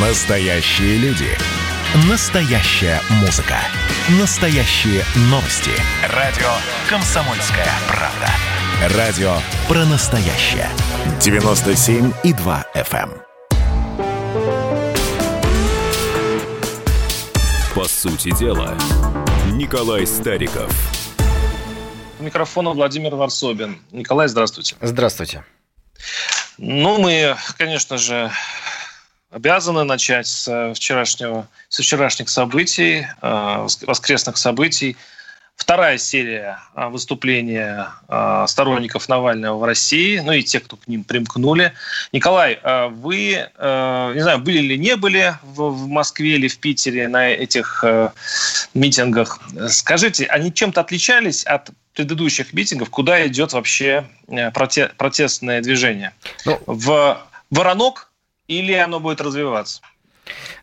Настоящие люди. Настоящая музыка. Настоящие новости. Радио «Комсомольская правда». Радио про настоящее. 97,2 FM. По сути дела, Николай Стариков. У микрофона Владимир Варсобин. Николай, здравствуйте. Здравствуйте. Ну, мы, конечно же, обязаны начать с вчерашнего, со вчерашних событий, э, воскресных событий. Вторая серия э, выступления э, сторонников Навального в России, ну и тех, кто к ним примкнули. Николай, вы, не знаю, были или не были в Москве или в Питере на этих митингах. Скажите, они чем-то отличались от предыдущих митингов? Куда идет вообще протестное движение? Ну, в Воронок или оно будет развиваться?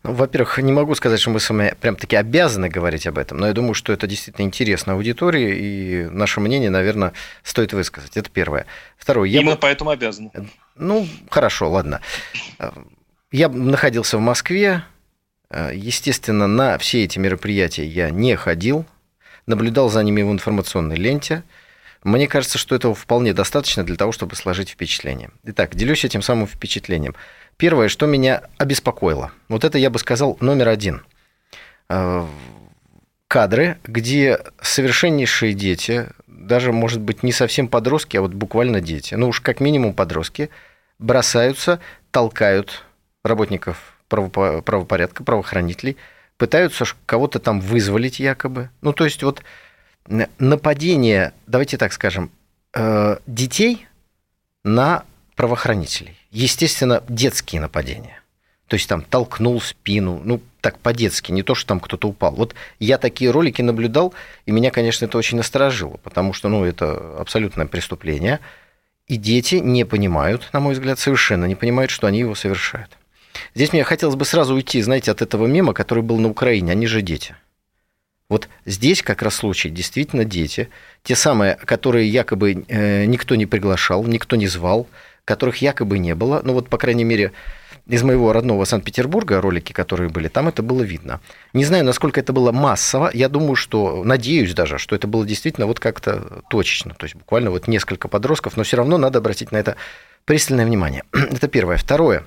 Ну, во-первых, не могу сказать, что мы с вами прям-таки обязаны говорить об этом, но я думаю, что это действительно интересно аудитории, и наше мнение, наверное, стоит высказать. Это первое. Второе. Я Именно бы... поэтому обязаны. Ну, хорошо, ладно. Я находился в Москве. Естественно, на все эти мероприятия я не ходил, наблюдал за ними в информационной ленте. Мне кажется, что этого вполне достаточно для того, чтобы сложить впечатление. Итак, делюсь этим самым впечатлением. Первое, что меня обеспокоило, вот это я бы сказал номер один. Э, кадры, где совершеннейшие дети, даже, может быть, не совсем подростки, а вот буквально дети, ну уж как минимум подростки, бросаются, толкают работников правопорядка, правоохранителей, пытаются кого-то там вызволить якобы. Ну, то есть вот нападение, давайте так скажем, э, детей на правоохранителей. Естественно, детские нападения. То есть там толкнул спину, ну, так по-детски, не то, что там кто-то упал. Вот я такие ролики наблюдал, и меня, конечно, это очень насторожило, потому что, ну, это абсолютное преступление, и дети не понимают, на мой взгляд, совершенно не понимают, что они его совершают. Здесь мне хотелось бы сразу уйти, знаете, от этого мема, который был на Украине, они же дети. Вот здесь как раз случай, действительно дети, те самые, которые якобы э, никто не приглашал, никто не звал, которых якобы не было. Ну вот, по крайней мере, из моего родного Санкт-Петербурга ролики, которые были, там это было видно. Не знаю, насколько это было массово. Я думаю, что, надеюсь даже, что это было действительно вот как-то точечно. То есть буквально вот несколько подростков, но все равно надо обратить на это пристальное внимание. Это первое. Второе.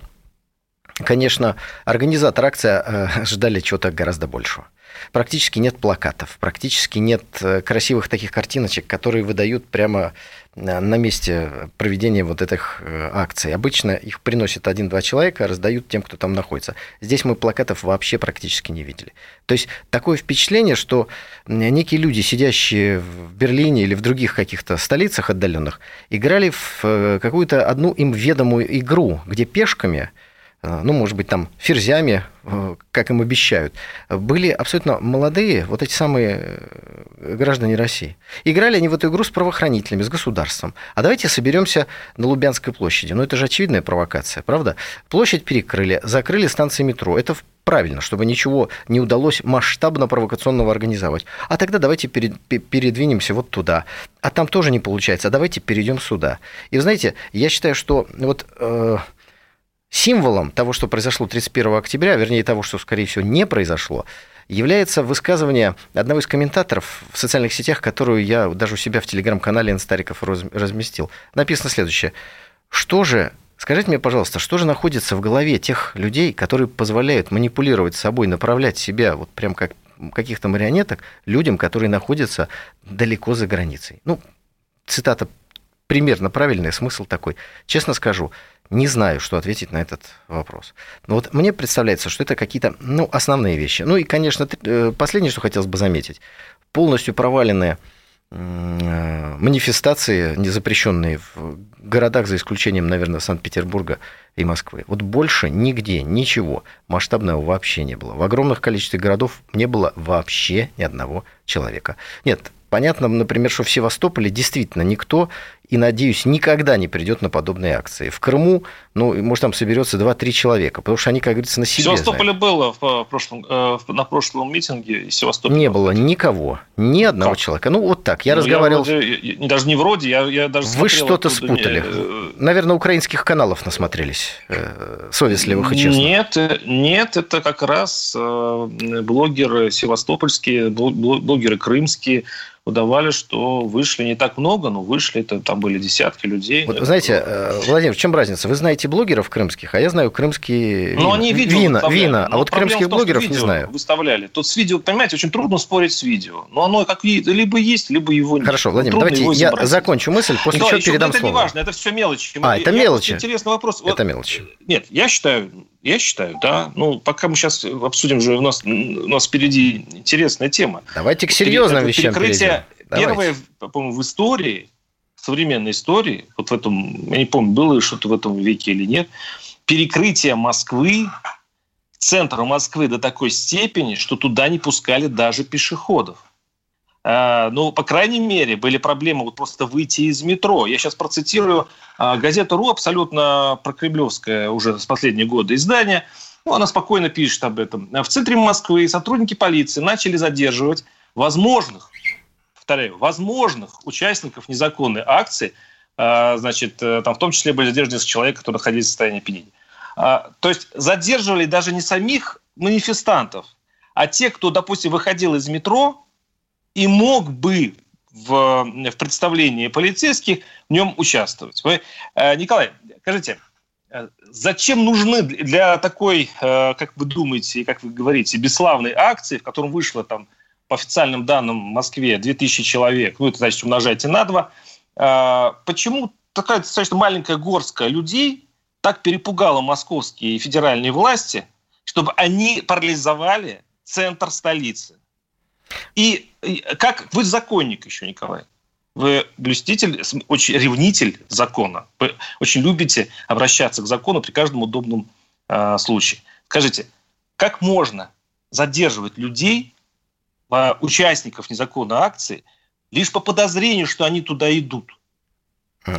Конечно, организатор акции э, ждали чего-то гораздо большего. Практически нет плакатов, практически нет э, красивых таких картиночек, которые выдают прямо э, на месте проведения вот этих акций. Обычно их приносят один-два человека, раздают тем, кто там находится. Здесь мы плакатов вообще практически не видели. То есть такое впечатление, что некие люди, сидящие в Берлине или в других каких-то столицах отдаленных, играли в какую-то одну им ведомую игру, где пешками – ну, может быть, там, ферзями, э, как им обещают, были абсолютно молодые, вот эти самые э, граждане России. Играли они в эту игру с правоохранителями, с государством. А давайте соберемся на Лубянской площади. Ну, это же очевидная провокация, правда? Площадь перекрыли, закрыли станции метро. Это правильно, чтобы ничего не удалось масштабно провокационного организовать. А тогда давайте передвинемся вот туда. А там тоже не получается. А давайте перейдем сюда. И знаете, я считаю, что вот Символом того, что произошло 31 октября, вернее того, что, скорее всего, не произошло, является высказывание одного из комментаторов в социальных сетях, которую я даже у себя в телеграм-канале Стариков разместил. Написано следующее. Что же, скажите мне, пожалуйста, что же находится в голове тех людей, которые позволяют манипулировать собой, направлять себя вот прям как каких-то марионеток людям, которые находятся далеко за границей? Ну, цитата примерно правильный, смысл такой. Честно скажу, не знаю, что ответить на этот вопрос. Но вот мне представляется, что это какие-то ну, основные вещи. Ну и, конечно, э, последнее, что хотелось бы заметить. Полностью проваленные э, манифестации, незапрещенные в городах, за исключением, наверное, Санкт-Петербурга и Москвы. Вот больше нигде ничего масштабного вообще не было. В огромных количестве городов не было вообще ни одного человека. Нет, понятно, например, что в Севастополе действительно никто и, надеюсь, никогда не придет на подобные акции. В Крыму, ну, может, там соберется 2-3 человека, потому что они, как говорится, на себе В Севастополе знают. было в прошлом, э, на прошлом митинге из Севастополя. Не было никого, ни одного как? человека. Ну, вот так. Я ну, разговаривал... Я вроде, даже не вроде, я, я даже Вы что-то спутали. Не... Э, Наверное, украинских каналов насмотрелись. э, совестливых и честных? Нет, нет, это как раз блогеры севастопольские, блогеры крымские, выдавали, что вышли не так много, но вышли, это, там были десятки людей. Вот, знаете, э, Владимир, в чем разница? Вы знаете блогеров крымских, а я знаю крымские но они видео вина, вина, а вот крымских том, блогеров не знаю. Выставляли. Тут с видео, понимаете, очень трудно спорить с видео. Но оно как либо есть, либо его нет. Хорошо, Владимир, трудно давайте я закончу мысль, после Николай, чего передам это слово. Это не важно, это все мелочи. А, это мелочи? Интересный вопрос. Это мелочи. Нет, я считаю, я считаю, да. Ну, пока мы сейчас обсудим же, у нас, у нас впереди интересная тема. Давайте к серьезным вещам перейдем. Первое, по-моему, в истории, современной истории, вот в этом, я не помню, было что-то в этом веке или нет, перекрытие Москвы, центра Москвы до такой степени, что туда не пускали даже пешеходов. А, ну, по крайней мере, были проблемы вот просто выйти из метро. Я сейчас процитирую а, газету «Ру», абсолютно прокремлевская уже с последние годы издание. Ну, она спокойно пишет об этом. В центре Москвы сотрудники полиции начали задерживать возможных повторяю, возможных участников незаконной акции, а, значит, э, там в том числе были задержаны человек, который находился в состоянии опьянения. А, то есть задерживали даже не самих манифестантов, а те, кто, допустим, выходил из метро и мог бы в, в представлении полицейских в нем участвовать. Вы, э, Николай, скажите, э, зачем нужны для такой, как вы думаете, как вы говорите, бесславной акции, в котором вышло там по официальным данным в Москве 2000 человек, ну, это значит умножайте на 2, а, почему такая достаточно маленькая горстка людей так перепугала московские и федеральные власти, чтобы они парализовали центр столицы? И как вы законник еще, Николай? Вы блюститель, очень ревнитель закона. Вы очень любите обращаться к закону при каждом удобном э, случае. Скажите, как можно задерживать людей, участников незаконной акции лишь по подозрению, что они туда идут.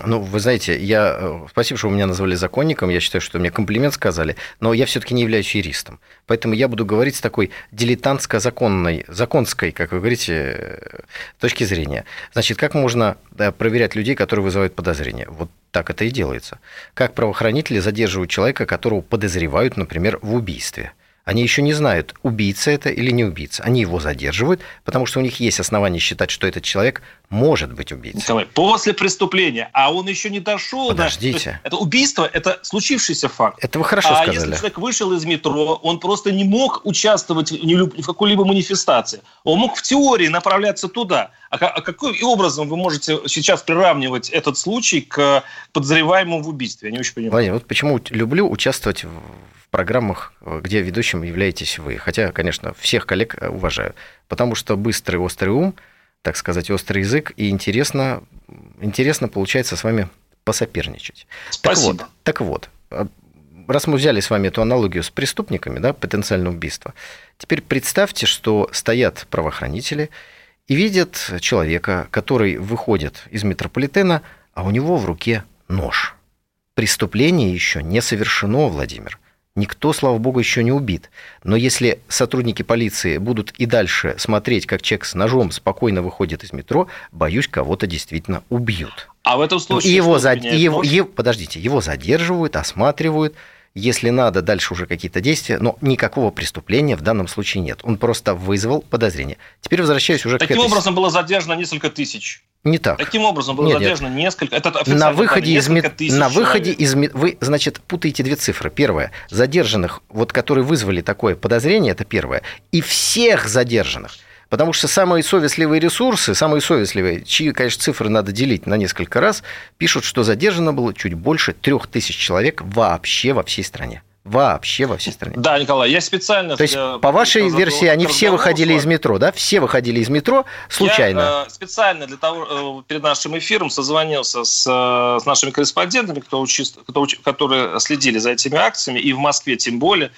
Ну, вы знаете, я... Э, спасибо, что вы меня назвали законником. Я считаю, что мне комплимент сказали. Но я все-таки не являюсь юристом. Поэтому я буду говорить с такой дилетантско-законной, законской, как вы говорите, э, точки зрения. Значит, как можно проверять людей, которые вызывают подозрения? Вот так это и делается. Как правоохранители задерживают человека, которого подозревают, например, в убийстве? Они еще не знают, убийца это или не убийца. Они его задерживают, потому что у них есть основания считать, что этот человек может быть убийцей. Николай, после преступления, а он еще не дошел. Подождите. Да, это убийство, это случившийся факт. Это вы хорошо а сказали. А если человек вышел из метро, он просто не мог участвовать в какой-либо манифестации. Он мог в теории направляться туда. А, а каким образом вы можете сейчас приравнивать этот случай к подозреваемому в убийстве? Я не очень понимаю. Владимир, вот почему люблю участвовать в программах, где ведущим являетесь вы. Хотя, конечно, всех коллег э, уважаю. Потому что быстрый, острый ум, так сказать, острый язык, и интересно, интересно получается с вами посоперничать. Спасибо. Так вот, так вот, раз мы взяли с вами эту аналогию с преступниками, да, потенциальное убийство, теперь представьте, что стоят правоохранители и видят человека, который выходит из метрополитена, а у него в руке нож. Преступление еще не совершено, Владимир. Никто, слава богу, еще не убит. Но если сотрудники полиции будут и дальше смотреть, как человек с ножом спокойно выходит из метро, боюсь, кого-то действительно убьют. А в этом случае... И его, зад... его, его, подождите, его задерживают, осматривают, если надо, дальше уже какие-то действия, но никакого преступления в данном случае нет. Он просто вызвал подозрение. Теперь возвращаюсь уже Таким к этой... образом было задержано несколько тысяч. Не так. Таким образом было нет, задержано нет. несколько. Это на выходе из мет... на выходе из вы значит путаете две цифры. Первое задержанных, вот которые вызвали такое подозрение, это первое, и всех задержанных. Потому что самые совестливые ресурсы, самые совестливые, чьи, конечно, цифры надо делить на несколько раз, пишут, что задержано было чуть больше трех тысяч человек вообще во всей стране. Вообще во всей стране. Да, Николай, я специально... То есть, по вашей версии, они все выходили из метро, да? Все выходили из метро случайно? Я э, специально для того, э, перед нашим эфиром созвонился с, э, с нашими корреспондентами, кто учи, кто, которые следили за этими акциями, и в Москве тем более.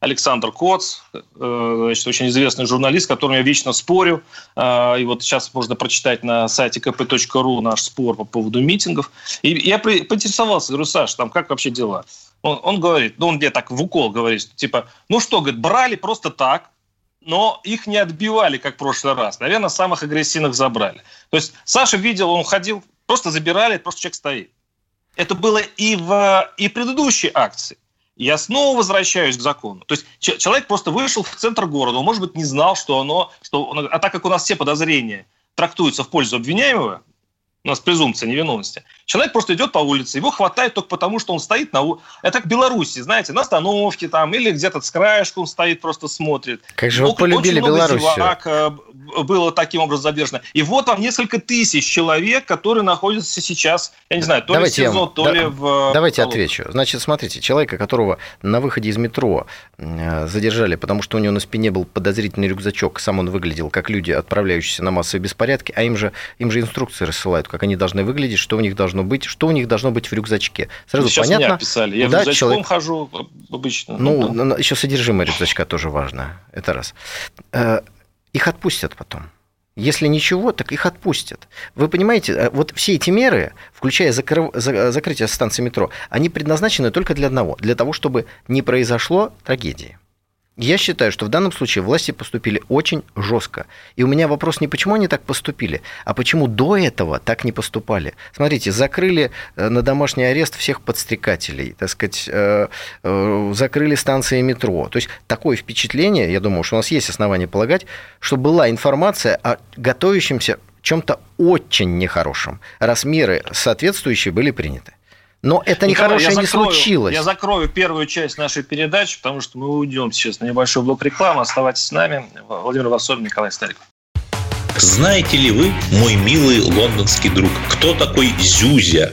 Александр Коц, э, значит, очень известный журналист, с которым я вечно спорю. Э, и вот сейчас можно прочитать на сайте kp.ru наш спор по поводу митингов. И я поинтересовался, говорю, Саш, там как вообще дела? Он, он говорит, ну он мне так в укол говорит, типа, ну что, говорит, брали просто так, но их не отбивали, как в прошлый раз. Наверное, самых агрессивных забрали. То есть Саша видел, он ходил, просто забирали, просто человек стоит. Это было и в и предыдущей акции. Я снова возвращаюсь к закону. То есть человек просто вышел в центр города, он, может быть, не знал, что оно... Что, а так как у нас все подозрения трактуются в пользу обвиняемого, у нас презумпция невиновности. Человек просто идет по улице, его хватает только потому, что он стоит на... Это как в Беларуси, знаете, на остановке там, или где-то с краешком стоит, просто смотрит. Как же вы полюбили Белоруссию. Э, было таким образом задержано. И вот вам несколько тысяч человек, которые находятся сейчас, я не знаю, то давайте ли в СИЗО, то да, ли в... Давайте колонке. отвечу. Значит, смотрите, человека, которого на выходе из метро э, задержали, потому что у него на спине был подозрительный рюкзачок, сам он выглядел как люди, отправляющиеся на массовые беспорядки, а им же, им же инструкции рассылают, как они должны выглядеть, что у них должно быть, что у них должно быть в рюкзачке. Сразу Сейчас понятно. Меня описали. Я да, человек... хожу обычно. Ну, ну да. еще содержимое рюкзачка тоже важно. Это раз. Их отпустят потом. Если ничего, так их отпустят. Вы понимаете, э, вот все эти меры, включая закры... закрытие станции метро, они предназначены только для одного, для того, чтобы не произошло трагедии. Я считаю, что в данном случае власти поступили очень жестко. И у меня вопрос не почему они так поступили, а почему до этого так не поступали. Смотрите, закрыли э, на домашний арест всех подстрекателей, так сказать, э, э, закрыли станции метро. То есть такое впечатление, я думаю, что у нас есть основания полагать, что была информация о готовящемся чем-то очень нехорошем, раз меры соответствующие были приняты. Но это нехорошее не случилось. Я закрою первую часть нашей передачи, потому что мы уйдем сейчас на небольшой блок рекламы. Оставайтесь с нами. Владимир Варсобин, Николай Стариков. Знаете ли вы, мой милый лондонский друг, кто такой Зюзя?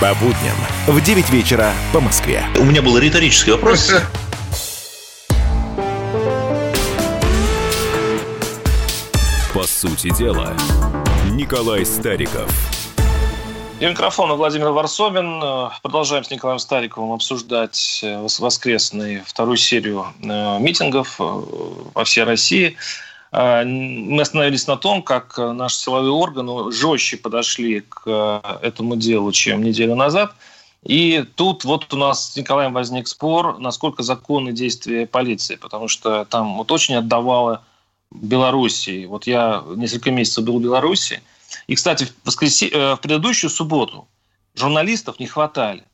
По будням в 9 вечера по Москве. У меня был риторический вопрос. По сути дела, Николай Стариков. И микрофона Владимир Варсобин. Продолжаем с Николаем Стариковым обсуждать э, воскресную вторую серию э, митингов э, во всей России. А, мы остановились на том, как наши силовые органы жестче подошли к э, этому делу, чем неделю назад. И тут вот у нас с Николаем возник спор, насколько законны действия полиции, потому что там вот очень отдавало Белоруссии. Вот я несколько месяцев был в Беларуси, и, кстати, в, воскресе... Э, в предыдущую субботу журналистов не хватали.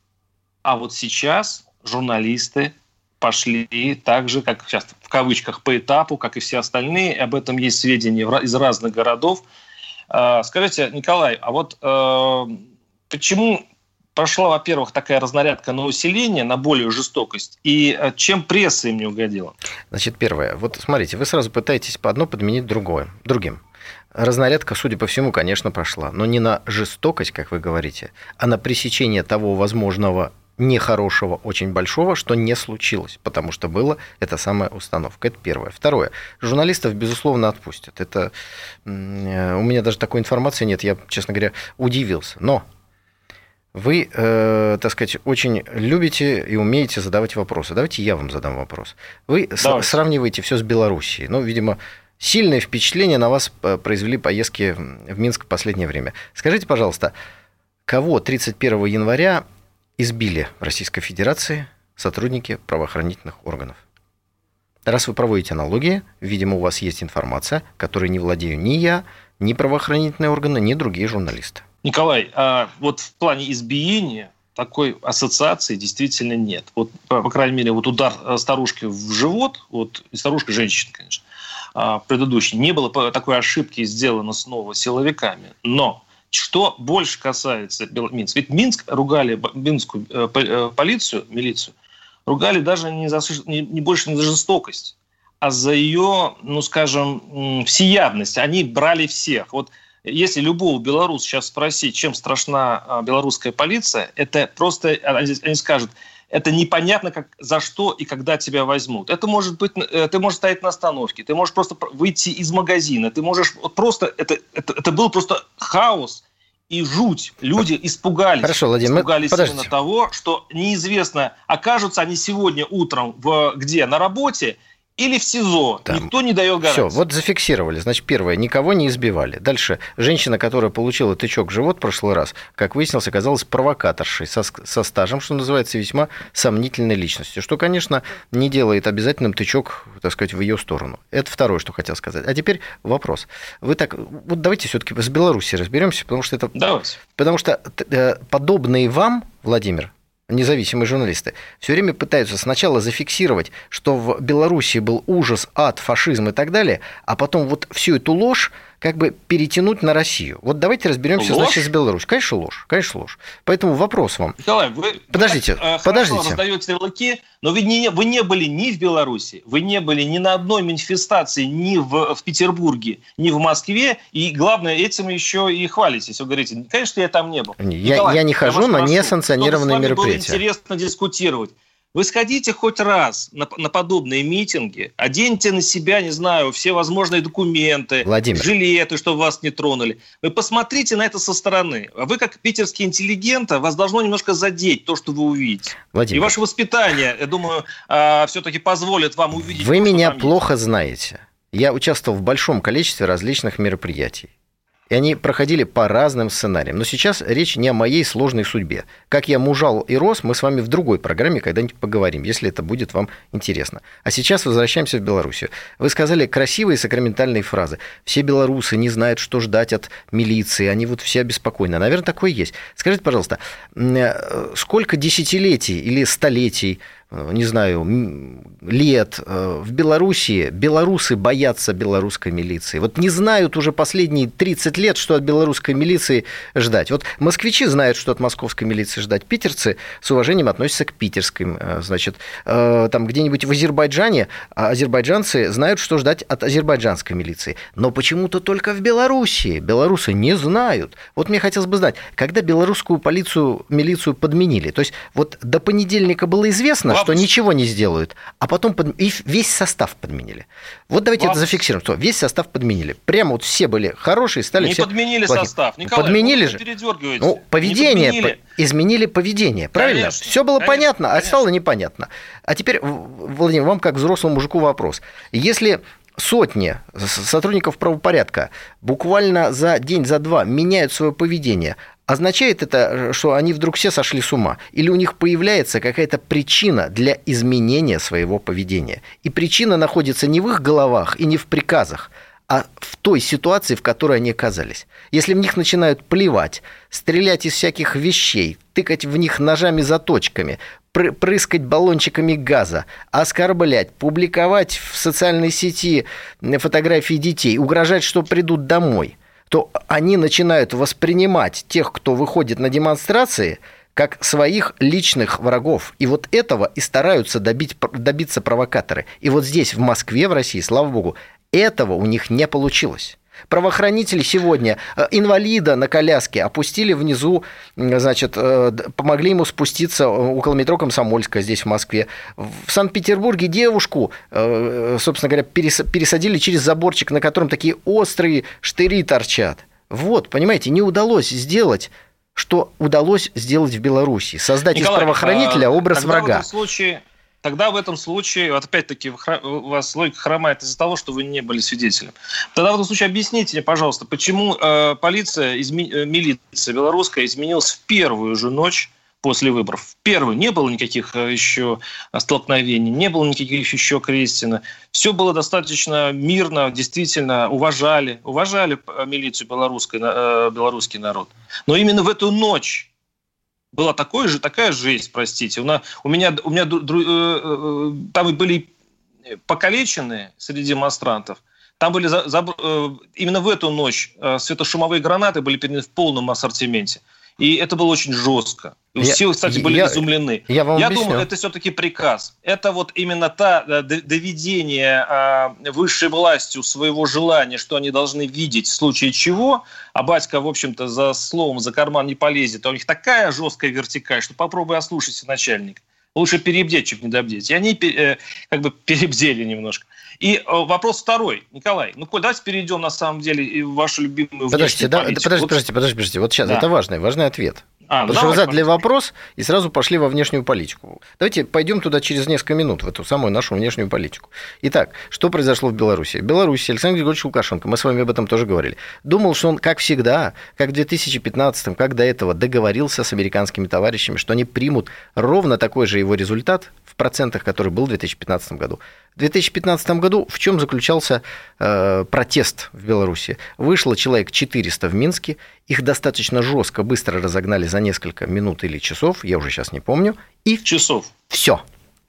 А вот сейчас журналисты пошли так же, как сейчас в кавычках, по этапу, как и все остальные. Об этом есть сведения из разных городов. А, скажите, Николай, а вот э, почему прошла, во-первых, такая разнарядка на усиление, на более жестокость, и э, чем пресса им не угодила? Значит, первое. Вот смотрите, вы сразу пытаетесь по одно подменить другое, другим. Разнарядка, судя по всему, конечно, прошла, но не на жестокость, как вы говорите, а на пресечение того возможного нехорошего, очень большого, что не случилось, потому что была эта самая установка. Это первое. Второе. Журналистов, безусловно, отпустят. Это э, у меня даже такой информации нет, я, честно говоря, удивился. Но вы, э, так сказать, очень любите и умеете задавать вопросы. Давайте я вам задам вопрос. Вы Давайте. сравниваете все с Белоруссией. Ну, видимо, сильное впечатление на вас э, произвели поездки в Минск в последнее время. Скажите, пожалуйста, кого 31 января избили в Российской Федерации сотрудники правоохранительных органов. Раз вы проводите аналогии, видимо, у вас есть информация, которой не владею ни я, ни правоохранительные органы, ни другие журналисты. Николай, а вот в плане избиения такой ассоциации действительно нет. Вот, по, крайней мере, вот удар э, старушки в живот, вот старушка женщина, конечно, а, предыдущий, не было такой ошибки сделано снова силовиками. Но что больше касается Минска. Ведь Минск ругали, минскую э, э, полицию, милицию, ругали даже не, за, не, не больше не за жестокость, а за ее, ну скажем, всеядность. Они брали всех. Вот если любого белоруса сейчас спросить, чем страшна а, белорусская полиция, это просто, они, они скажут, это непонятно, как, за что и когда тебя возьмут. Это может быть, э, ты можешь стоять на остановке, ты можешь просто выйти из магазина, ты можешь просто, это, это, это был просто хаос и жуть. Люди испугались. Хорошо, Владимир, испугались подождите. именно того, что неизвестно, окажутся они сегодня утром в где? На работе или в СИЗО. Там. Никто не дает гарантии. Все, вот зафиксировали. Значит, первое, никого не избивали. Дальше, женщина, которая получила тычок в живот в прошлый раз, как выяснилось, оказалась провокаторшей со, со стажем, что называется, весьма сомнительной личностью, что, конечно, не делает обязательным тычок, так сказать, в ее сторону. Это второе, что хотел сказать. А теперь вопрос. Вы так, вот давайте все-таки с Беларуси разберемся, потому что это... Давайте. Потому что э, подобные вам, Владимир, независимые журналисты, все время пытаются сначала зафиксировать, что в Беларуси был ужас, ад, фашизм и так далее, а потом вот всю эту ложь как бы перетянуть на Россию. Вот давайте разберемся, Ложь? значит, с Беларусью. Конечно, ложь, конечно, ложь. Поэтому вопрос вам. Николай, вы, Подождите, вы э, подождите. раздаете ярлыки, но вы не, вы не были ни в Беларуси, вы не были ни на одной манифестации, ни в, в Петербурге, ни в Москве, и главное, этим еще и хвалитесь. Вы говорите, конечно, я там не был. Я- Николай, я не хожу вас на несанкционированные мероприятия. Было интересно дискутировать. Вы сходите хоть раз на, на подобные митинги, оденьте на себя, не знаю, все возможные документы, Владимир. жилеты, чтобы вас не тронули. Вы посмотрите на это со стороны. А Вы, как питерский интеллигент, вас должно немножко задеть то, что вы увидите. И Владимир, ваше воспитание, я думаю, все-таки позволит вам увидеть. вы то, меня там есть. плохо знаете. Я участвовал в большом количестве различных мероприятий. И они проходили по разным сценариям. Но сейчас речь не о моей сложной судьбе. Как я мужал и рос, мы с вами в другой программе когда-нибудь поговорим, если это будет вам интересно. А сейчас возвращаемся в Белоруссию. Вы сказали красивые сакраментальные фразы. Все белорусы не знают, что ждать от милиции, они вот все обеспокоены. Наверное, такое есть. Скажите, пожалуйста, э, сколько десятилетий или столетий не знаю, лет э, в Белоруссии белорусы боятся белорусской милиции. Вот не знают уже последние 30 лет, что от белорусской милиции ждать. Вот москвичи знают, что от московской милиции ждать. Питерцы с уважением относятся к питерским. э, Значит, э, там где-нибудь в Азербайджане а азербайджанцы знают, что ждать от азербайджанской милиции. Но почему-то только в Белоруссии белорусы не знают. Вот мне хотелось бы знать, когда белорусскую полицию, милицию подменили? То есть вот до понедельника было известно, что ничего не сделают, а потом под- и весь состав подменили. Вот давайте это Вопрос. зафиксируем, что весь состав подменили. Прямо вот все были хорошие, стали Не все подменили плохие. состав. Николай, подменили вы же. Ну, Не поведение, подменили. по- изменили поведение, правильно? Конечно, Все было конечно, понятно, а конечно. стало непонятно. А теперь, В- Владимир, вам как взрослому мужику вопрос. Если сотни сотрудников правопорядка буквально за день, за два меняют свое поведение, означает это, что они вдруг все сошли с ума? Или у них появляется какая-то причина для изменения своего поведения? И причина находится не в их головах и не в приказах, а в той ситуации, в которой они оказались. Если в них начинают плевать, стрелять из всяких вещей, тыкать в них ножами-заточками, пры- прыскать баллончиками газа, оскорблять, публиковать в социальной сети фотографии детей, угрожать, что придут домой, то они начинают воспринимать тех, кто выходит на демонстрации, как своих личных врагов. И вот этого и стараются добить, добиться провокаторы. И вот здесь, в Москве, в России, слава богу, этого у них не получилось. Правоохранители сегодня э, инвалида на коляске опустили внизу, значит, э, помогли ему спуститься э, около метро Комсомольская здесь, в Москве. В Санкт-Петербурге девушку, собственно говоря, перес- пересадили через заборчик, на котором такие острые штыри торчат. Вот, понимаете, не удалось сделать что удалось сделать в Беларуси. Создать из Николай, правоохранителя а, образ тогда В врага. этом случае, тогда в этом случае, вот опять-таки, у вас логика хромает из-за того, что вы не были свидетелем. Тогда в этом случае объясните мне, пожалуйста, почему э, полиция, изме- э, милиция белорусская изменилась в первую же ночь после выборов. В первую не было никаких э, еще столкновений, не было никаких еще крестина. Все было достаточно мирно, действительно уважали, уважали э, милицию белорусской, э, белорусский народ. Но именно в эту ночь была такой же, такая жесть, простите. У, на, у меня, у меня дру- э, э, там были покалеченные среди демонстрантов. Там были за- заб- э, именно в эту ночь э, светошумовые гранаты были переданы в полном ассортименте. И это было очень жестко. И Я- все, кстати, были я- изумлены. Я вам Я объясню. думаю, это все-таки приказ. Это вот именно та э, доведение а, высшей властью своего желания, что они должны видеть в случае чего, а батька, в общем-то, за словом, за карман не полезет, а у них такая жесткая вертикаль, что попробуй ослушайся начальник. Лучше перебдеть, чем недобдеть. И они э, как бы перебдели немножко. И э, вопрос второй, Николай. Ну, давайте перейдем на самом деле в вашу любимую Подождите, да, подождите, вот... подождите, подождите, подождите. Вот сейчас, да. это важный, важный ответ. А, Потому что вы задали вопрос и сразу пошли во внешнюю политику. Давайте пойдем туда через несколько минут, в эту самую нашу внешнюю политику. Итак, что произошло в Беларуси? В Беларуси Александр Григорьевич Лукашенко, мы с вами об этом тоже говорили, думал, что он, как всегда, как в 2015, как до этого, договорился с американскими товарищами, что они примут ровно такой же его результат процентах, который был в 2015 году. В 2015 году в чем заключался э, протест в Беларуси? Вышло человек 400 в Минске, их достаточно жестко, быстро разогнали за несколько минут или часов, я уже сейчас не помню, и часов. Все.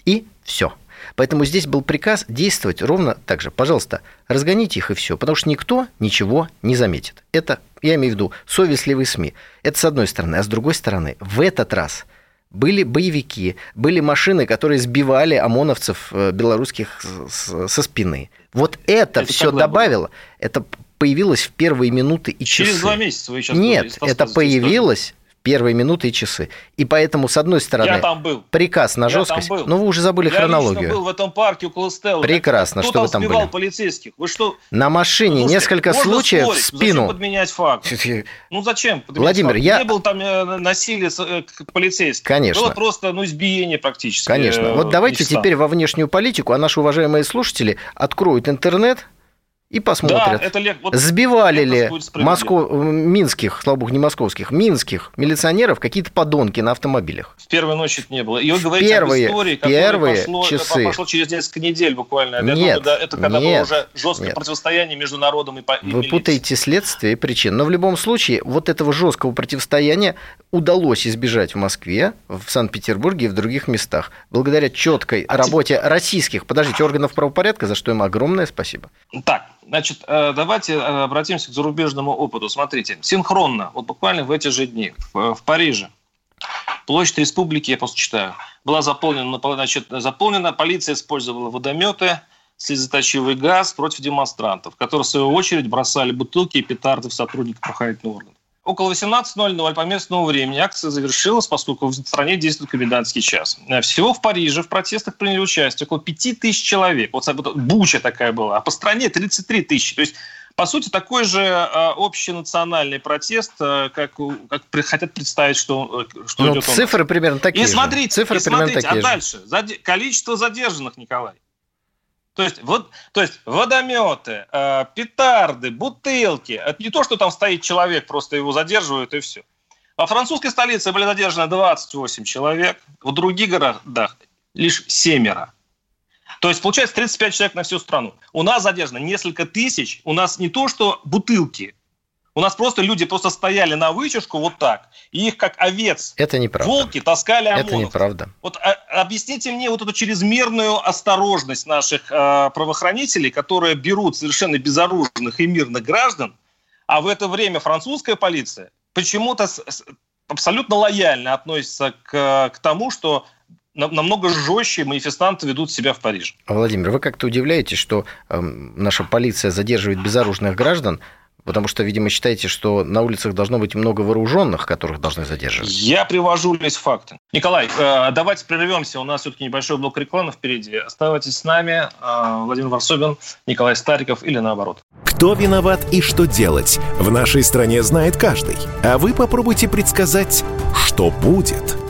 И все. Поэтому здесь был приказ действовать ровно так же. Пожалуйста, разгоните их и все, потому что никто ничего не заметит. Это, я имею в виду, совестливые СМИ. Это с одной стороны. А с другой стороны, в этот раз – были боевики, были машины, которые сбивали ОМОНовцев э, белорусских со спины. Вот это, это все добавило, было? это появилось в первые минуты и часы. Через два месяца вы сейчас Нет, это появилось первые минуты и часы. И поэтому, с одной стороны, я там был. приказ на жесткость. Но ну, вы уже забыли я хронологию. Я был в этом парке около Стелла. Прекрасно, Кто что там вы там были. полицейских? Вы что? На машине Слушайте, несколько случаев спорить, в спину. Зачем подменять факт? Ну зачем? Владимир, факт? я... Не было там э, насилия э, полицейских. Конечно. Было просто ну, избиение практически. Конечно. Э, вот давайте теперь во внешнюю политику, а наши уважаемые слушатели откроют интернет, и посмотрят, да, это, вот, сбивали ли Москов, минских, слава богу, не московских, минских милиционеров какие-то подонки на автомобилях. В первую ночь это не было. И вы говорите первые, об истории, первые пошло, часы. пошло через несколько недель буквально. Нет, думаю, это когда нет, было уже жесткое нет. противостояние между народом и, и Вы путаете следствие и причины. Но в любом случае, вот этого жесткого противостояния удалось избежать в Москве, в Санкт-Петербурге и в других местах. Благодаря четкой а работе te... российских, подождите, органов правопорядка, за что им огромное спасибо. Так, Значит, э, давайте э, обратимся к зарубежному опыту. Смотрите, синхронно, вот буквально в эти же дни в, в Париже площадь республики, я просто читаю, была заполнена, значит, заполнена, полиция использовала водометы, слезоточивый газ против демонстрантов, которые, в свою очередь, бросали бутылки и петарды в сотрудников правоохранительных органов. Около 18.00 по местному времени акция завершилась, поскольку в стране действует комендантский час. Всего в Париже в протестах приняли участие около 5 тысяч человек. Вот буча такая была. А по стране 33 тысячи. То есть по сути, такой же э, общенациональный протест, э, как, как хотят представить, что, э, что ну, идет Цифры примерно такие и смотрите, же. Цифры и смотрите, примерно такие а дальше? Заде... Количество задержанных, Николай. То есть, вот, то есть водометы, э, петарды, бутылки. Это не то, что там стоит человек, просто его задерживают и все. Во французской столице были задержаны 28 человек, в других городах лишь семеро. То есть, получается, 35 человек на всю страну. У нас задержано несколько тысяч. У нас не то, что бутылки, у нас просто люди просто стояли на вытяжку вот так, и их как овец, Это неправда. волки таскали ОМОНов. Это неправда. Вот а, объясните мне вот эту чрезмерную осторожность наших э, правоохранителей, которые берут совершенно безоружных и мирных граждан, а в это время французская полиция почему-то абсолютно лояльно относится к, к тому, что намного жестче манифестанты ведут себя в Париже. Владимир, вы как-то удивляетесь, что э, наша полиция задерживает безоружных граждан, Потому что, видимо, считаете, что на улицах должно быть много вооруженных, которых должны задерживать. Я привожу лишь факты. Николай, э, давайте прервемся. У нас все-таки небольшой блок рекламы впереди. Оставайтесь с нами. Э, Владимир Варсобин, Николай Стариков или наоборот. Кто виноват и что делать, в нашей стране знает каждый. А вы попробуйте предсказать, что будет –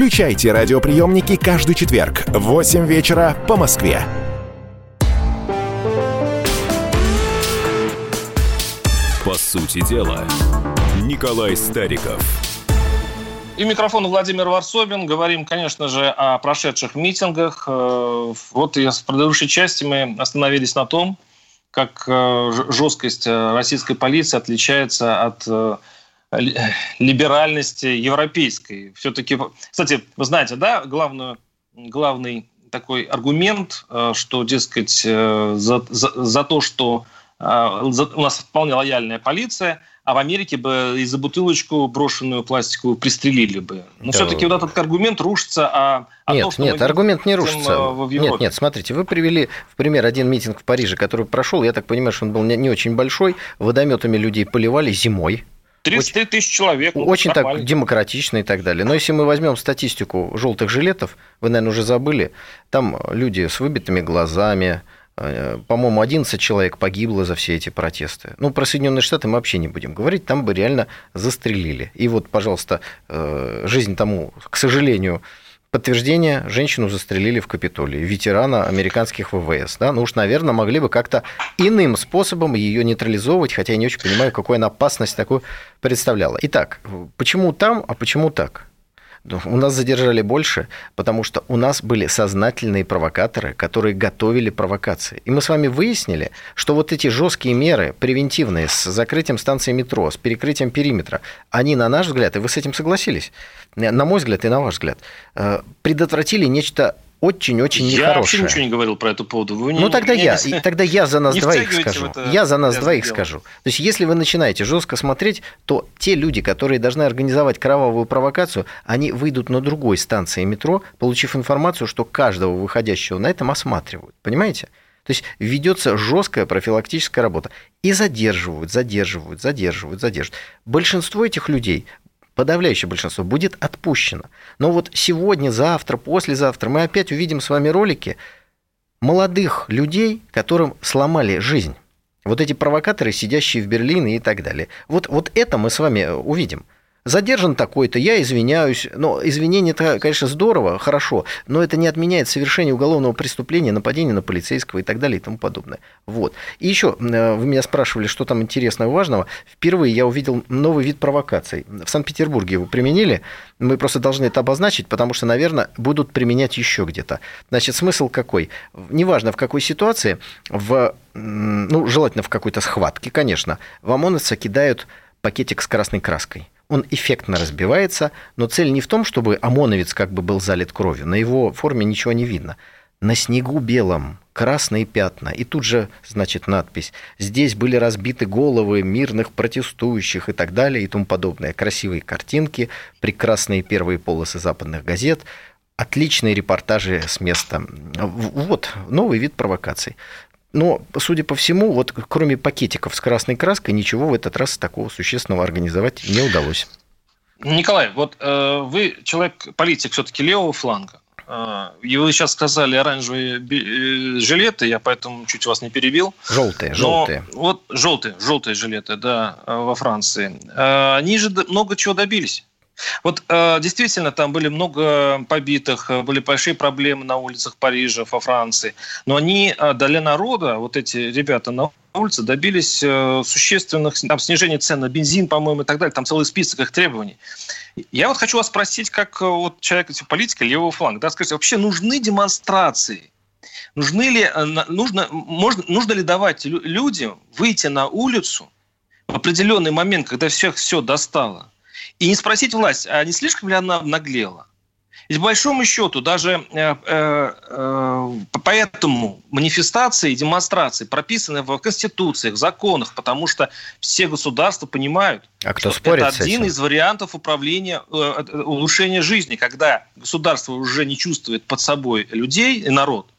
Включайте радиоприемники каждый четверг в 8 вечера по Москве. По сути дела, Николай Стариков. И микрофон Владимир Варсобин. Говорим, конечно же, о прошедших митингах. Э, вот и в предыдущей части мы остановились на том, как э, жесткость э, российской полиции отличается от либеральности европейской. Все-таки, кстати, вы знаете, да, главную, главный такой аргумент, что, дескать, за, за, за то, что у нас вполне лояльная полиция, а в Америке бы и за бутылочку брошенную пластиковую пристрелили бы. Но да. все-таки вот этот аргумент рушится, а, а нет, то, что нет, аргумент не рушится. Э, нет, нет, смотрите, вы привели в пример один митинг в Париже, который прошел, я так понимаю, что он был не очень большой, водометами людей поливали зимой, 33 тысячи человек. Ну, очень так демократично и так далее. Но если мы возьмем статистику желтых жилетов, вы, наверное, уже забыли, там люди с выбитыми глазами, Э, по-моему, 11 человек погибло за все эти протесты. Ну, про Соединенные Штаты мы вообще не будем говорить, там бы реально застрелили. И вот, пожалуйста, э, жизнь тому, к сожалению, подтверждение, женщину застрелили в Капитолии, ветерана американских ВВС. Да? Ну уж, наверное, могли бы как-то иным способом ее нейтрализовывать, хотя я не очень понимаю, какую она опасность такую представляла. Итак, почему там, а почему так? У нас задержали больше, потому что у нас были сознательные провокаторы, которые готовили провокации. И мы с вами выяснили, что вот эти жесткие меры, превентивные, с закрытием станции метро, с перекрытием периметра, они, на наш взгляд, и вы с этим согласились, на мой взгляд и на ваш взгляд, э, предотвратили нечто очень-очень нехорошее. Я вообще ничего не говорил про эту поводу. Вы не, ну тогда не, я, не, тогда я за нас двоих скажу. Это, я за нас двоих дело. скажу. То есть если вы начинаете жестко смотреть, то те люди, которые должны организовать кровавую провокацию, они выйдут на другой станции метро, получив информацию, что каждого выходящего на этом осматривают. Понимаете? То есть ведется жесткая профилактическая работа. И задерживают, задерживают, задерживают, задерживают. Большинство этих людей подавляющее большинство, будет отпущено. Но вот сегодня, завтра, послезавтра мы опять увидим с вами ролики молодых людей, которым сломали жизнь. Вот эти провокаторы, сидящие в Берлине и так далее. Вот, вот это мы с вами увидим задержан такой-то, я извиняюсь. Но извинение это, конечно, здорово, хорошо, но это не отменяет совершение уголовного преступления, нападения на полицейского и так далее и тому подобное. Вот. И еще э, вы меня спрашивали, что там интересного важного. Впервые я увидел новый вид провокаций. В Санкт-Петербурге его применили. Мы просто должны это обозначить, потому что, наверное, будут применять еще где-то. Значит, смысл какой? Неважно в какой ситуации, в, ну, желательно в какой-то схватке, конечно, в ОМОНовца кидают пакетик с красной краской он эффектно разбивается, но цель не в том, чтобы ОМОНовец как бы был залит кровью, на его форме ничего не видно. На снегу белом красные пятна, и тут же, значит, надпись «Здесь были разбиты головы мирных протестующих» и так далее, и тому подобное. Красивые картинки, прекрасные первые полосы западных газет, отличные репортажи с места. Вот, новый вид провокаций. Но, судя по всему, вот кроме пакетиков с красной краской, ничего в этот раз такого существенного организовать не удалось. Николай, вот э, вы человек, политик все-таки левого фланга. Э, и вы сейчас сказали оранжевые э, жилеты, я поэтому чуть вас не перебил. Желтые, желтые. вот желтые, желтые жилеты, да, э, во Франции. Э, они же много чего добились. Вот э, действительно там были много побитых, э, были большие проблемы на улицах Парижа, во Франции, но они э, для народа, вот эти ребята на улице, добились существенных там, снижения цен на бензин, по-моему, и так далее. Там целый список их требований. Я вот хочу вас спросить, как вот человек, политика левого фланга, да, скажите, вообще нужны демонстрации? Нужны ли, нужно, можно, нужно ли давать людям выйти на улицу в определенный момент, когда всех все достало, и не спросить власть, а не слишком ли она наглела? Ведь по большому счету даже э, э, э, поэтому манифестации и демонстрации прописаны в конституциях, в законах, потому что все государства понимают, а кто что это один из вариантов управления, э, улучшения жизни, когда государство уже не чувствует под собой людей и народ.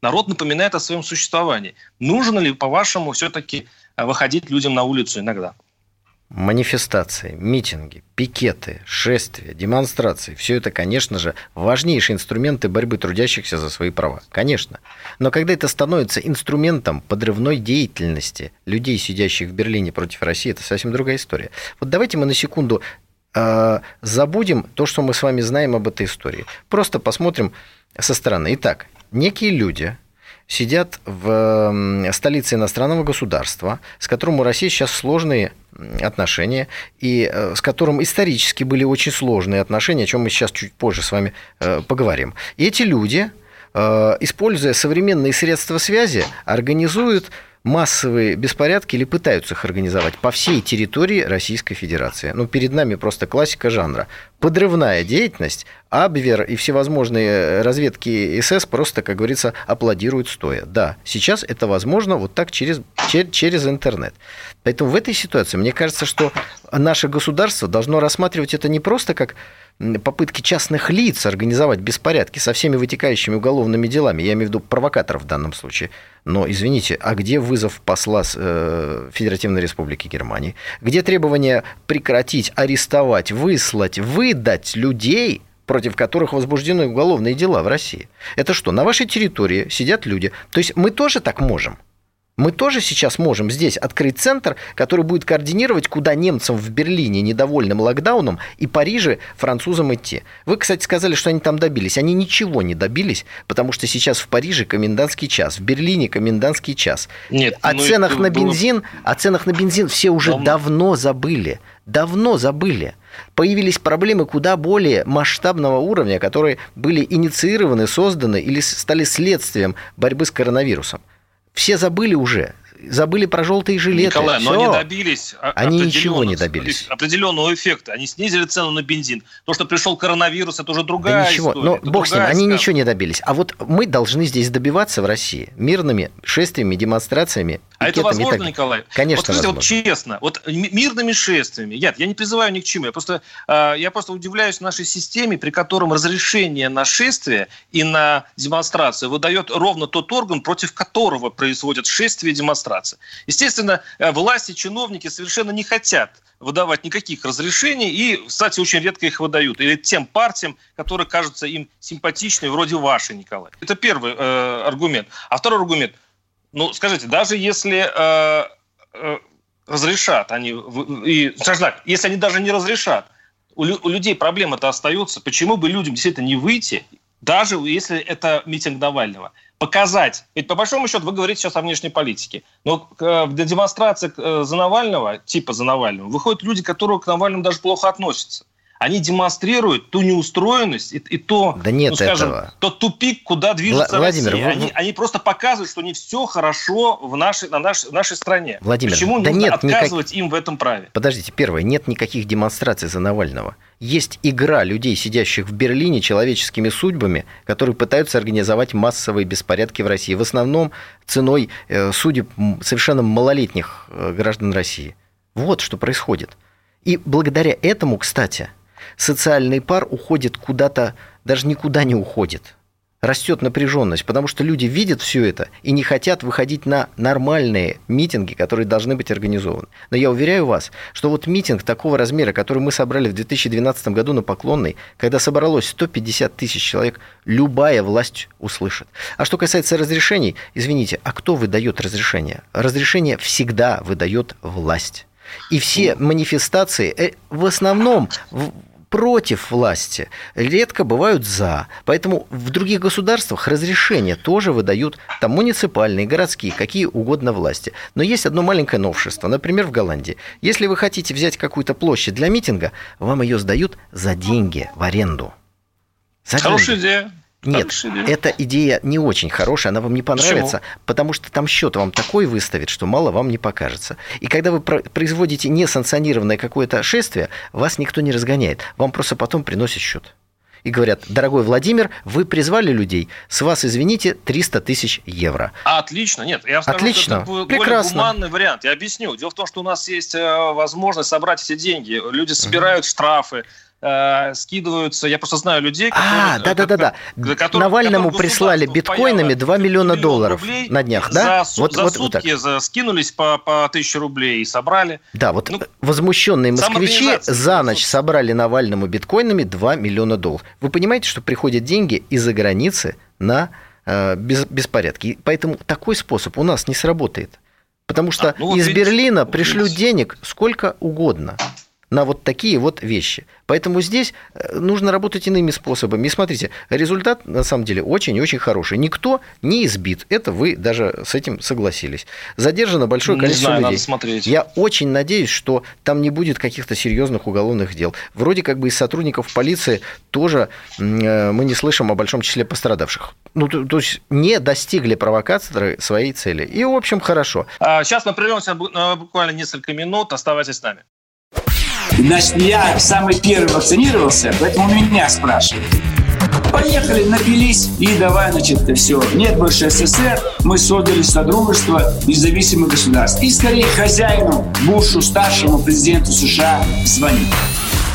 Народ напоминает о своем существовании. Нужно ли, по-вашему, все-таки э, выходить людям на улицу иногда? Манифестации, митинги, пикеты, шествия, демонстрации – все это, конечно же, важнейшие инструменты борьбы трудящихся за свои права. Конечно. Но когда это становится инструментом подрывной деятельности людей, сидящих в Берлине против России, это совсем другая история. Вот давайте мы на секунду э, забудем то, что мы с вами знаем об этой истории. Просто посмотрим со стороны. Итак, некие люди сидят в столице иностранного государства, с которым у России сейчас сложные отношения, и э, с которым исторически были очень сложные отношения, о чем мы сейчас чуть позже с вами э, поговорим. И эти люди, э, используя современные средства связи, организуют массовые беспорядки или пытаются их организовать по всей территории Российской Федерации. Ну, перед нами просто классика жанра. Подрывная деятельность, Абвер и всевозможные разведки СС просто, как говорится, аплодируют стоя. Да, сейчас это возможно вот так через, через интернет. Поэтому в этой ситуации, мне кажется, что наше государство должно рассматривать это не просто как попытки частных лиц организовать беспорядки со всеми вытекающими уголовными делами, я имею в виду провокаторов в данном случае, но, извините, а где вызов посла э, Федеративной Республики Германии? Где требование прекратить, арестовать, выслать, выдать людей, против которых возбуждены уголовные дела в России? Это что, на вашей территории сидят люди? То есть мы тоже так можем? Мы тоже сейчас можем здесь открыть центр, который будет координировать, куда немцам в Берлине недовольным локдауном и Париже французам идти. Вы, кстати, сказали, что они там добились. Они ничего не добились, потому что сейчас в Париже комендантский час, в Берлине комендантский час. Нет, о ну ценах на было... бензин, о ценах на бензин все уже давно, давно забыли. Давно забыли. Появились проблемы куда более масштабного уровня, которые были инициированы, созданы или стали следствием борьбы с коронавирусом. Все забыли уже, забыли про желтые жилеты. Николай, Все. но они добились они ничего не добились. определенного эффекта. Они снизили цену на бензин. То, что пришел коронавирус, это уже другая да ничего. история. Но бог с ним, они ничего не добились. А вот мы должны здесь добиваться в России мирными шествиями, демонстрациями. А это возможно, так... Николай? Конечно, вот, возможно. вот честно, вот мирными шествиями, я, я не призываю ни к чему, я просто, а, я просто удивляюсь нашей системе, при котором разрешение на шествие и на демонстрацию выдает ровно тот орган, против которого происходят шествия и демонстрации. Естественно, э, власти, чиновники совершенно не хотят выдавать никаких разрешений и, кстати, очень редко их выдают. Или тем партиям, которые кажутся им симпатичны, вроде вашей, Николай. Это первый э, аргумент. А второй аргумент. Ну, скажите, даже если э, э, разрешат они, и, скажем так, если они даже не разрешат, у, у людей проблемы-то остаются, почему бы людям действительно не выйти, даже если это митинг Навального? Показать. Ведь по большому счету вы говорите сейчас о внешней политике. Но э, для демонстрации э, за Навального, типа за Навального, выходят люди, которые к Навальному даже плохо относятся они демонстрируют ту неустроенность и, и то, да нет ну, скажем, этого. тот тупик, куда движется Владимир, Россия. Вы... Они, они просто показывают, что не все хорошо в нашей, на нашей, в нашей стране. Владимир, Почему да нужно нет отказывать никак... им в этом праве? Подождите, первое, нет никаких демонстраций за Навального. Есть игра людей, сидящих в Берлине человеческими судьбами, которые пытаются организовать массовые беспорядки в России. В основном ценой э, судеб совершенно малолетних э, граждан России. Вот что происходит. И благодаря этому, кстати, социальный пар уходит куда-то, даже никуда не уходит. Растет напряженность, потому что люди видят все это и не хотят выходить на нормальные митинги, которые должны быть организованы. Но я уверяю вас, что вот митинг такого размера, который мы собрали в 2012 году на Поклонной, когда собралось 150 тысяч человек, любая власть услышит. А что касается разрешений, извините, а кто выдает разрешение? Разрешение всегда выдает власть. И все манифестации э, в основном против власти, редко бывают за. Поэтому в других государствах разрешения тоже выдают там муниципальные, городские, какие угодно власти. Но есть одно маленькое новшество. Например, в Голландии. Если вы хотите взять какую-то площадь для митинга, вам ее сдают за деньги в аренду. За Хорошая деньги. идея. Нет, эта идея не очень хорошая, она вам не понравится, Почему? потому что там счет вам такой выставит, что мало вам не покажется. И когда вы производите несанкционированное какое-то шествие, вас никто не разгоняет, вам просто потом приносят счет. И говорят, дорогой Владимир, вы призвали людей, с вас, извините, 300 тысяч евро. Отлично, нет, я скажу, Отлично, это более прекрасно. гуманный вариант. Я объясню. Дело в том, что у нас есть э, возможность собрать эти деньги. Люди собирают штрафы, э, скидываются. Я просто знаю людей, которые... А, да-да-да. Навальному прислали биткоинами 2 миллиона долларов на днях, да? За, вот, за вот, сутки вот скинулись по, по 1000 рублей и собрали. Да, вот ну, возмущенные москвичи за ночь собрали Навальному биткоинами 2 миллиона долларов. Вы понимаете, что приходят деньги из-за границы на э, без, беспорядки. Поэтому такой способ у нас не сработает. Потому что а, ну, из видите, Берлина пришлют денег сколько угодно. На вот такие вот вещи. Поэтому здесь э, нужно работать иными способами. И смотрите, результат на самом деле очень и очень хороший. Никто не избит. Это вы даже с этим согласились. Задержано большое количество не знаю, людей. Надо смотреть. Я очень надеюсь, что там не будет каких-то серьезных уголовных дел. Вроде как бы из сотрудников полиции тоже э, мы не слышим о большом числе пострадавших. Ну, то, то есть не достигли провокаторы своей цели. И, в общем, хорошо. А, сейчас мы прервемся на буквально несколько минут. Оставайтесь с нами. Значит, я самый первый вакцинировался, поэтому меня спрашивают. Поехали, напились и давай, значит, все. Нет больше СССР, мы создали Содружество независимых государств. И скорее хозяину, Бушу, старшему президенту США звонить.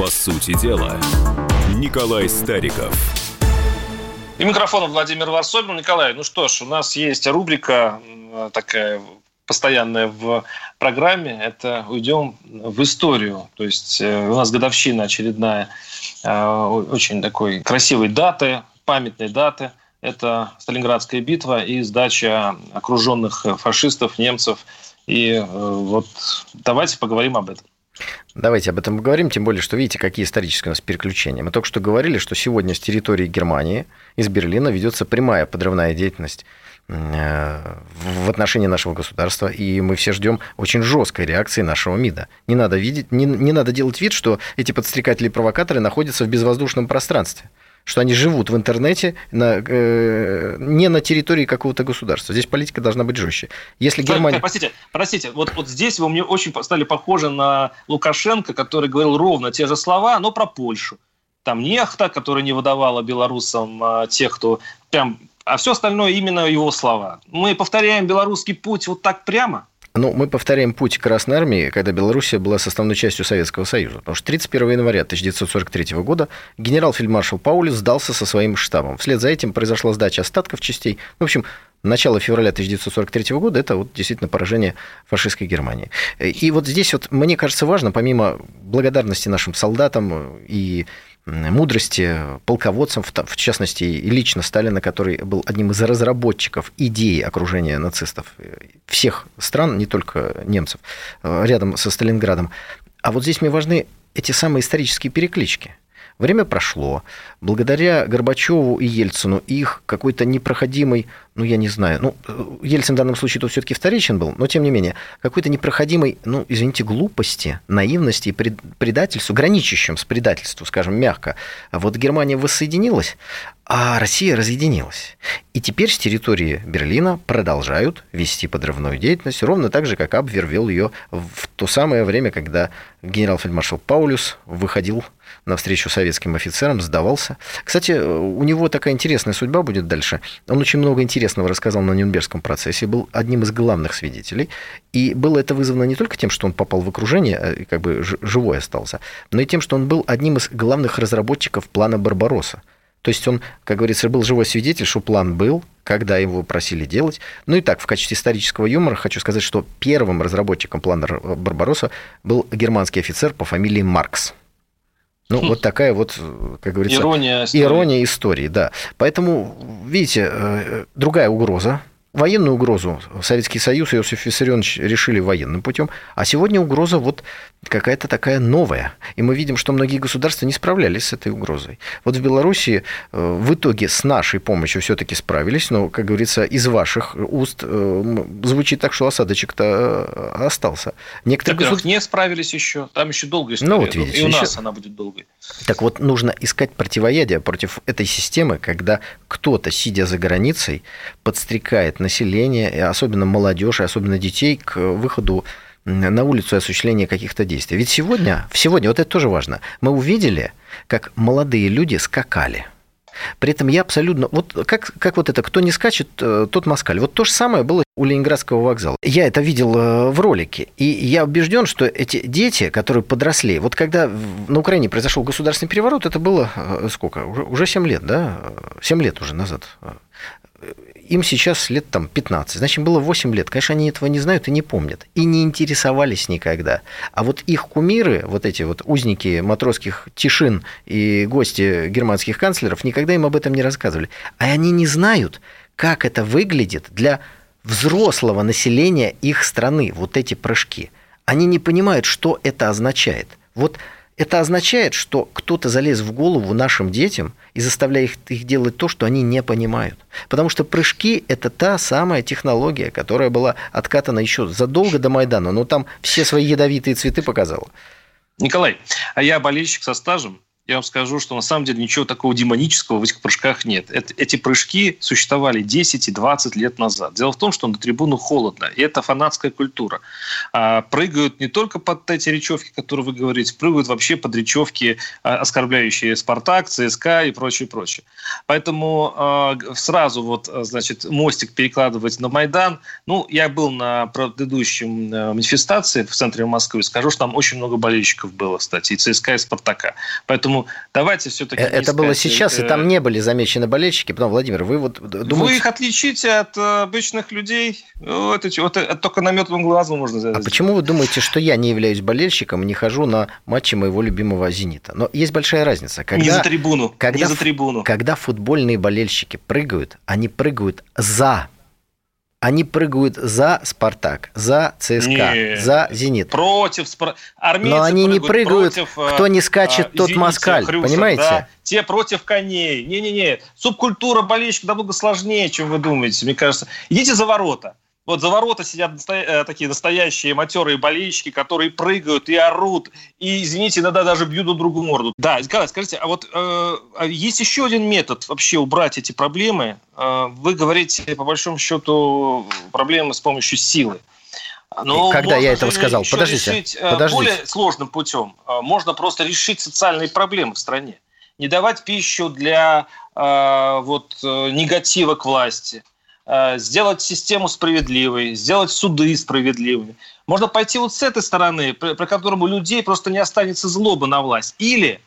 По сути дела, Николай Стариков. И микрофон Владимир Варсобин. Николай, ну что ж, у нас есть рубрика такая постоянная в программе. Это «Уйдем в историю». То есть э, у нас годовщина очередная э, очень такой красивой даты, памятной даты. Это Сталинградская битва и сдача окруженных фашистов, немцев. И э, вот давайте поговорим об этом. Давайте об этом поговорим, тем более, что видите, какие исторические у нас переключения. Мы только что говорили, что сегодня с территории Германии, из Берлина, ведется прямая подрывная деятельность в отношении нашего государства, и мы все ждем очень жесткой реакции нашего МИДа. Не надо видеть, не, не надо делать вид, что эти подстрекатели и провокаторы находятся в безвоздушном пространстве что они живут в интернете на, э, не на территории какого-то государства. Здесь политика должна быть жестче. Если Германия... Простите, простите, вот, вот здесь вы мне очень стали похожи на Лукашенко, который говорил ровно те же слова, но про Польшу. Там нехта, которая не выдавала белорусам а, тех, кто прям... А все остальное именно его слова. Мы повторяем белорусский путь вот так прямо – ну, мы повторяем путь Красной Армии, когда Белоруссия была составной частью Советского Союза. Потому что 31 января 1943 года генерал-фельдмаршал Паулюс сдался со своим штабом. Вслед за этим произошла сдача остатков частей. В общем, начало февраля 1943 года – это вот действительно поражение фашистской Германии. И вот здесь вот, мне кажется, важно, помимо благодарности нашим солдатам и мудрости полководцам, в частности, и лично Сталина, который был одним из разработчиков идеи окружения нацистов всех стран, не только немцев, э, рядом со Сталинградом. А вот здесь мне важны эти самые исторические переклички. Время прошло. Благодаря Горбачеву и Ельцину их какой-то непроходимый, ну, я не знаю, ну, Ельцин в данном случае тут все-таки вторичен был, но тем не менее, какой-то непроходимой, ну, извините, глупости, наивности и предательству, граничащим с предательством, скажем, мягко. Вот Германия воссоединилась, а Россия разъединилась. И теперь с территории Берлина продолжают вести подрывную деятельность, ровно так же, как Абвер вел ее в то самое время, когда генерал-фельдмаршал Паулюс выходил навстречу советским офицерам, сдавался. Кстати, у него такая интересная судьба будет дальше. Он очень много интересного рассказал на Нюрнбергском процессе, был одним из главных свидетелей. И было это вызвано не только тем, что он попал в окружение, а и как бы живой остался, но и тем, что он был одним из главных разработчиков плана Барбаросса. То есть он, как говорится, был живой свидетель, что план был, когда его просили делать. Ну и так, в качестве исторического юмора хочу сказать, что первым разработчиком плана Барбаросса был германский офицер по фамилии Маркс. Ну, хм. вот такая вот, как говорится... Ирония истории. Ирония истории, да. Поэтому, видите, э, другая угроза, военную угрозу Советский Союз и Иосиф Виссарионович решили военным путем, а сегодня угроза вот какая-то такая новая. И мы видим, что многие государства не справлялись с этой угрозой. Вот в Беларуси э, в итоге с нашей помощью все-таки справились, но, как говорится, из ваших уст э, звучит так, что осадочек-то э, остался. Некоторые государства не справились еще, там еще долгая история. Ну, вот видите, и у нас еще... она будет долгой. Так вот, нужно искать противоядие против этой системы, когда кто-то, сидя за границей, подстрекает население, особенно молодежь, и особенно детей, к выходу на улицу и осуществления каких-то действий. Ведь сегодня, сегодня, вот это тоже важно, мы увидели, как молодые люди скакали. При этом я абсолютно... Вот как, как вот это, кто не скачет, э, тот москаль. Вот то же самое было у Ленинградского вокзала. Я это видел э, в ролике. И я убежден, что эти дети, которые подросли, вот когда на Украине произошел государственный переворот, это было э, сколько? Уже 7 лет, да? 7 лет уже назад им сейчас лет там 15, значит, было 8 лет. Конечно, они этого не знают и не помнят. И не интересовались никогда. А вот их кумиры, вот эти вот узники матросских тишин и гости германских канцлеров, никогда им об этом не рассказывали. А они не знают, как это выглядит для взрослого населения их страны, вот эти прыжки. Они не понимают, что это означает. Вот это означает, что кто-то залез в голову нашим детям и заставляет их, делать то, что они не понимают. Потому что прыжки – это та самая технология, которая была откатана еще задолго до Майдана, но там все свои ядовитые цветы показала. Николай, а я болельщик со стажем, я вам скажу, что на самом деле ничего такого демонического в этих прыжках нет. Эти прыжки существовали 10 и 20 лет назад. Дело в том, что на трибуну холодно, и это фанатская культура. А, прыгают не только под эти речевки, которые вы говорите, прыгают вообще под речевки, а, оскорбляющие «Спартак», «ЦСКА» и прочее, прочее. Поэтому а, сразу вот, значит, мостик перекладывать на Майдан. Ну, я был на предыдущем э, манифестации в центре Москвы, скажу, что там очень много болельщиков было, кстати, и ЦСКА, и «Спартака». Поэтому давайте все-таки... Э, это было сейчас, и там не были замечены болельщики. Потом, Владимир, вы вот думаете... Вы их отличите от э, обычных людей. Вот, вот это только наметанным глазом можно сделать. А почему вы думаете, что я не являюсь болельщиком и не хожу на матчи моего любимого «Зенита»? Но есть большая разница. Когда, не за трибуну. Когда, не за трибуну. Когда футбольные болельщики прыгают, они прыгают за они прыгают за «Спартак», за ЦСКА, Нет, за «Зенит». Против. Армейцы Но они не прыгают, против, кто не скачет, а, тот извините, москаль, Хрюша, понимаете? Да, те против коней. Не-не-не, субкультура болельщика намного сложнее, чем вы думаете, мне кажется. Идите за ворота. Вот за ворота сидят э, такие настоящие матерые болельщики, которые прыгают и орут, и, извините, иногда даже бьют друг другу морду. Да, Николай, скажите, а вот э, а есть еще один метод вообще убрать эти проблемы? Э, вы говорите, по большому счету, проблемы с помощью силы. Но Когда я этого сказал? Подождите, решить, э, подождите. Более сложным путем. Э, можно просто решить социальные проблемы в стране. Не давать пищу для э, вот, негатива к власти – сделать систему справедливой, сделать суды справедливыми. Можно пойти вот с этой стороны, при котором у людей просто не останется злобы на власть. Или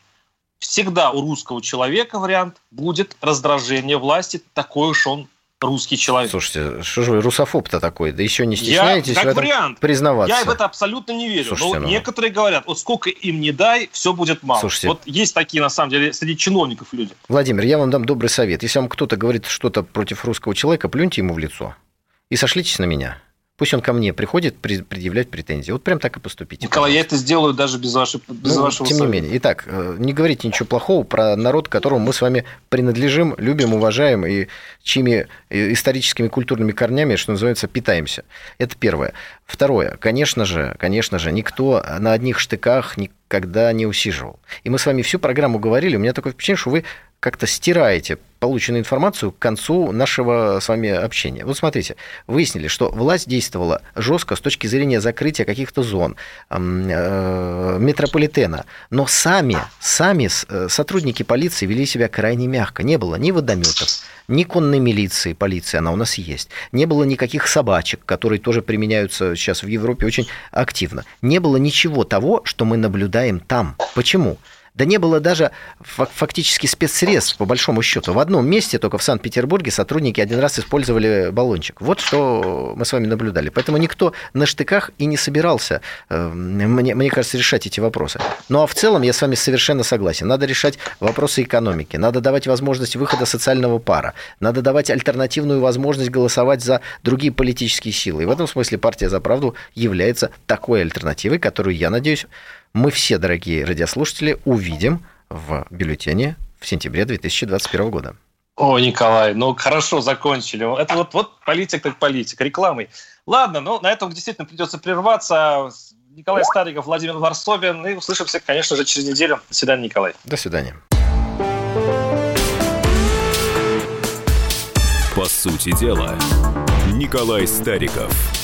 всегда у русского человека вариант будет раздражение власти, такой уж он русский человек. Слушайте, что же вы русофоб-то такой? Да еще не стесняетесь я, как в этом вариант, признаваться. Я в это абсолютно не верю. Слушайте, но ну... некоторые говорят, вот сколько им не дай, все будет мало. Слушайте, вот есть такие, на самом деле, среди чиновников люди. Владимир, я вам дам добрый совет. Если вам кто-то говорит что-то против русского человека, плюньте ему в лицо и сошлитесь на меня. Пусть он ко мне приходит предъявлять претензии. Вот прям так и поступите. Николай, пожалуйста. я это сделаю даже без, вашей, без ну, вашего Тем совета. не менее. Итак, э, не говорите ничего плохого про народ, которому мы с вами принадлежим, любим, уважаем и чьими э, историческими культурными корнями, что называется, питаемся. Это первое. Второе. Конечно же, конечно же, никто на одних штыках никогда не усиживал. И мы с вами всю программу говорили, у меня такое впечатление, что вы как-то стираете полученную информацию к концу нашего с вами общения. Вот смотрите, выяснили, что власть действовала жестко с точки зрения закрытия каких-то зон, э, метрополитена, но сами, сами э, сотрудники полиции вели себя крайне мягко. Не было ни водометов, ни конной милиции, полиции, она у нас есть. Не было никаких собачек, которые тоже применяются сейчас в Европе очень активно. Не было ничего того, что мы наблюдаем там. Почему? Да не было даже фактически спецсредств, по большому счету. В одном месте, только в Санкт-Петербурге, сотрудники один раз использовали баллончик. Вот что мы с вами наблюдали. Поэтому никто на штыках и не собирался, э, мне, мне кажется, решать эти вопросы. Ну а в целом я с вами совершенно согласен. Надо решать вопросы экономики, надо давать возможность выхода социального пара, надо давать альтернативную возможность голосовать за другие политические силы. И в этом смысле партия «За правду» является такой альтернативой, которую, я надеюсь, мы все, дорогие радиослушатели, увидим в бюллетене в сентябре 2021 года. О, Николай, ну хорошо закончили. Это вот, вот политик так политик, рекламой. Ладно, ну на этом действительно придется прерваться. Николай Стариков, Владимир Варсобин. И услышимся, конечно же, через неделю. До свидания, Николай. До свидания. По сути дела, Николай Стариков –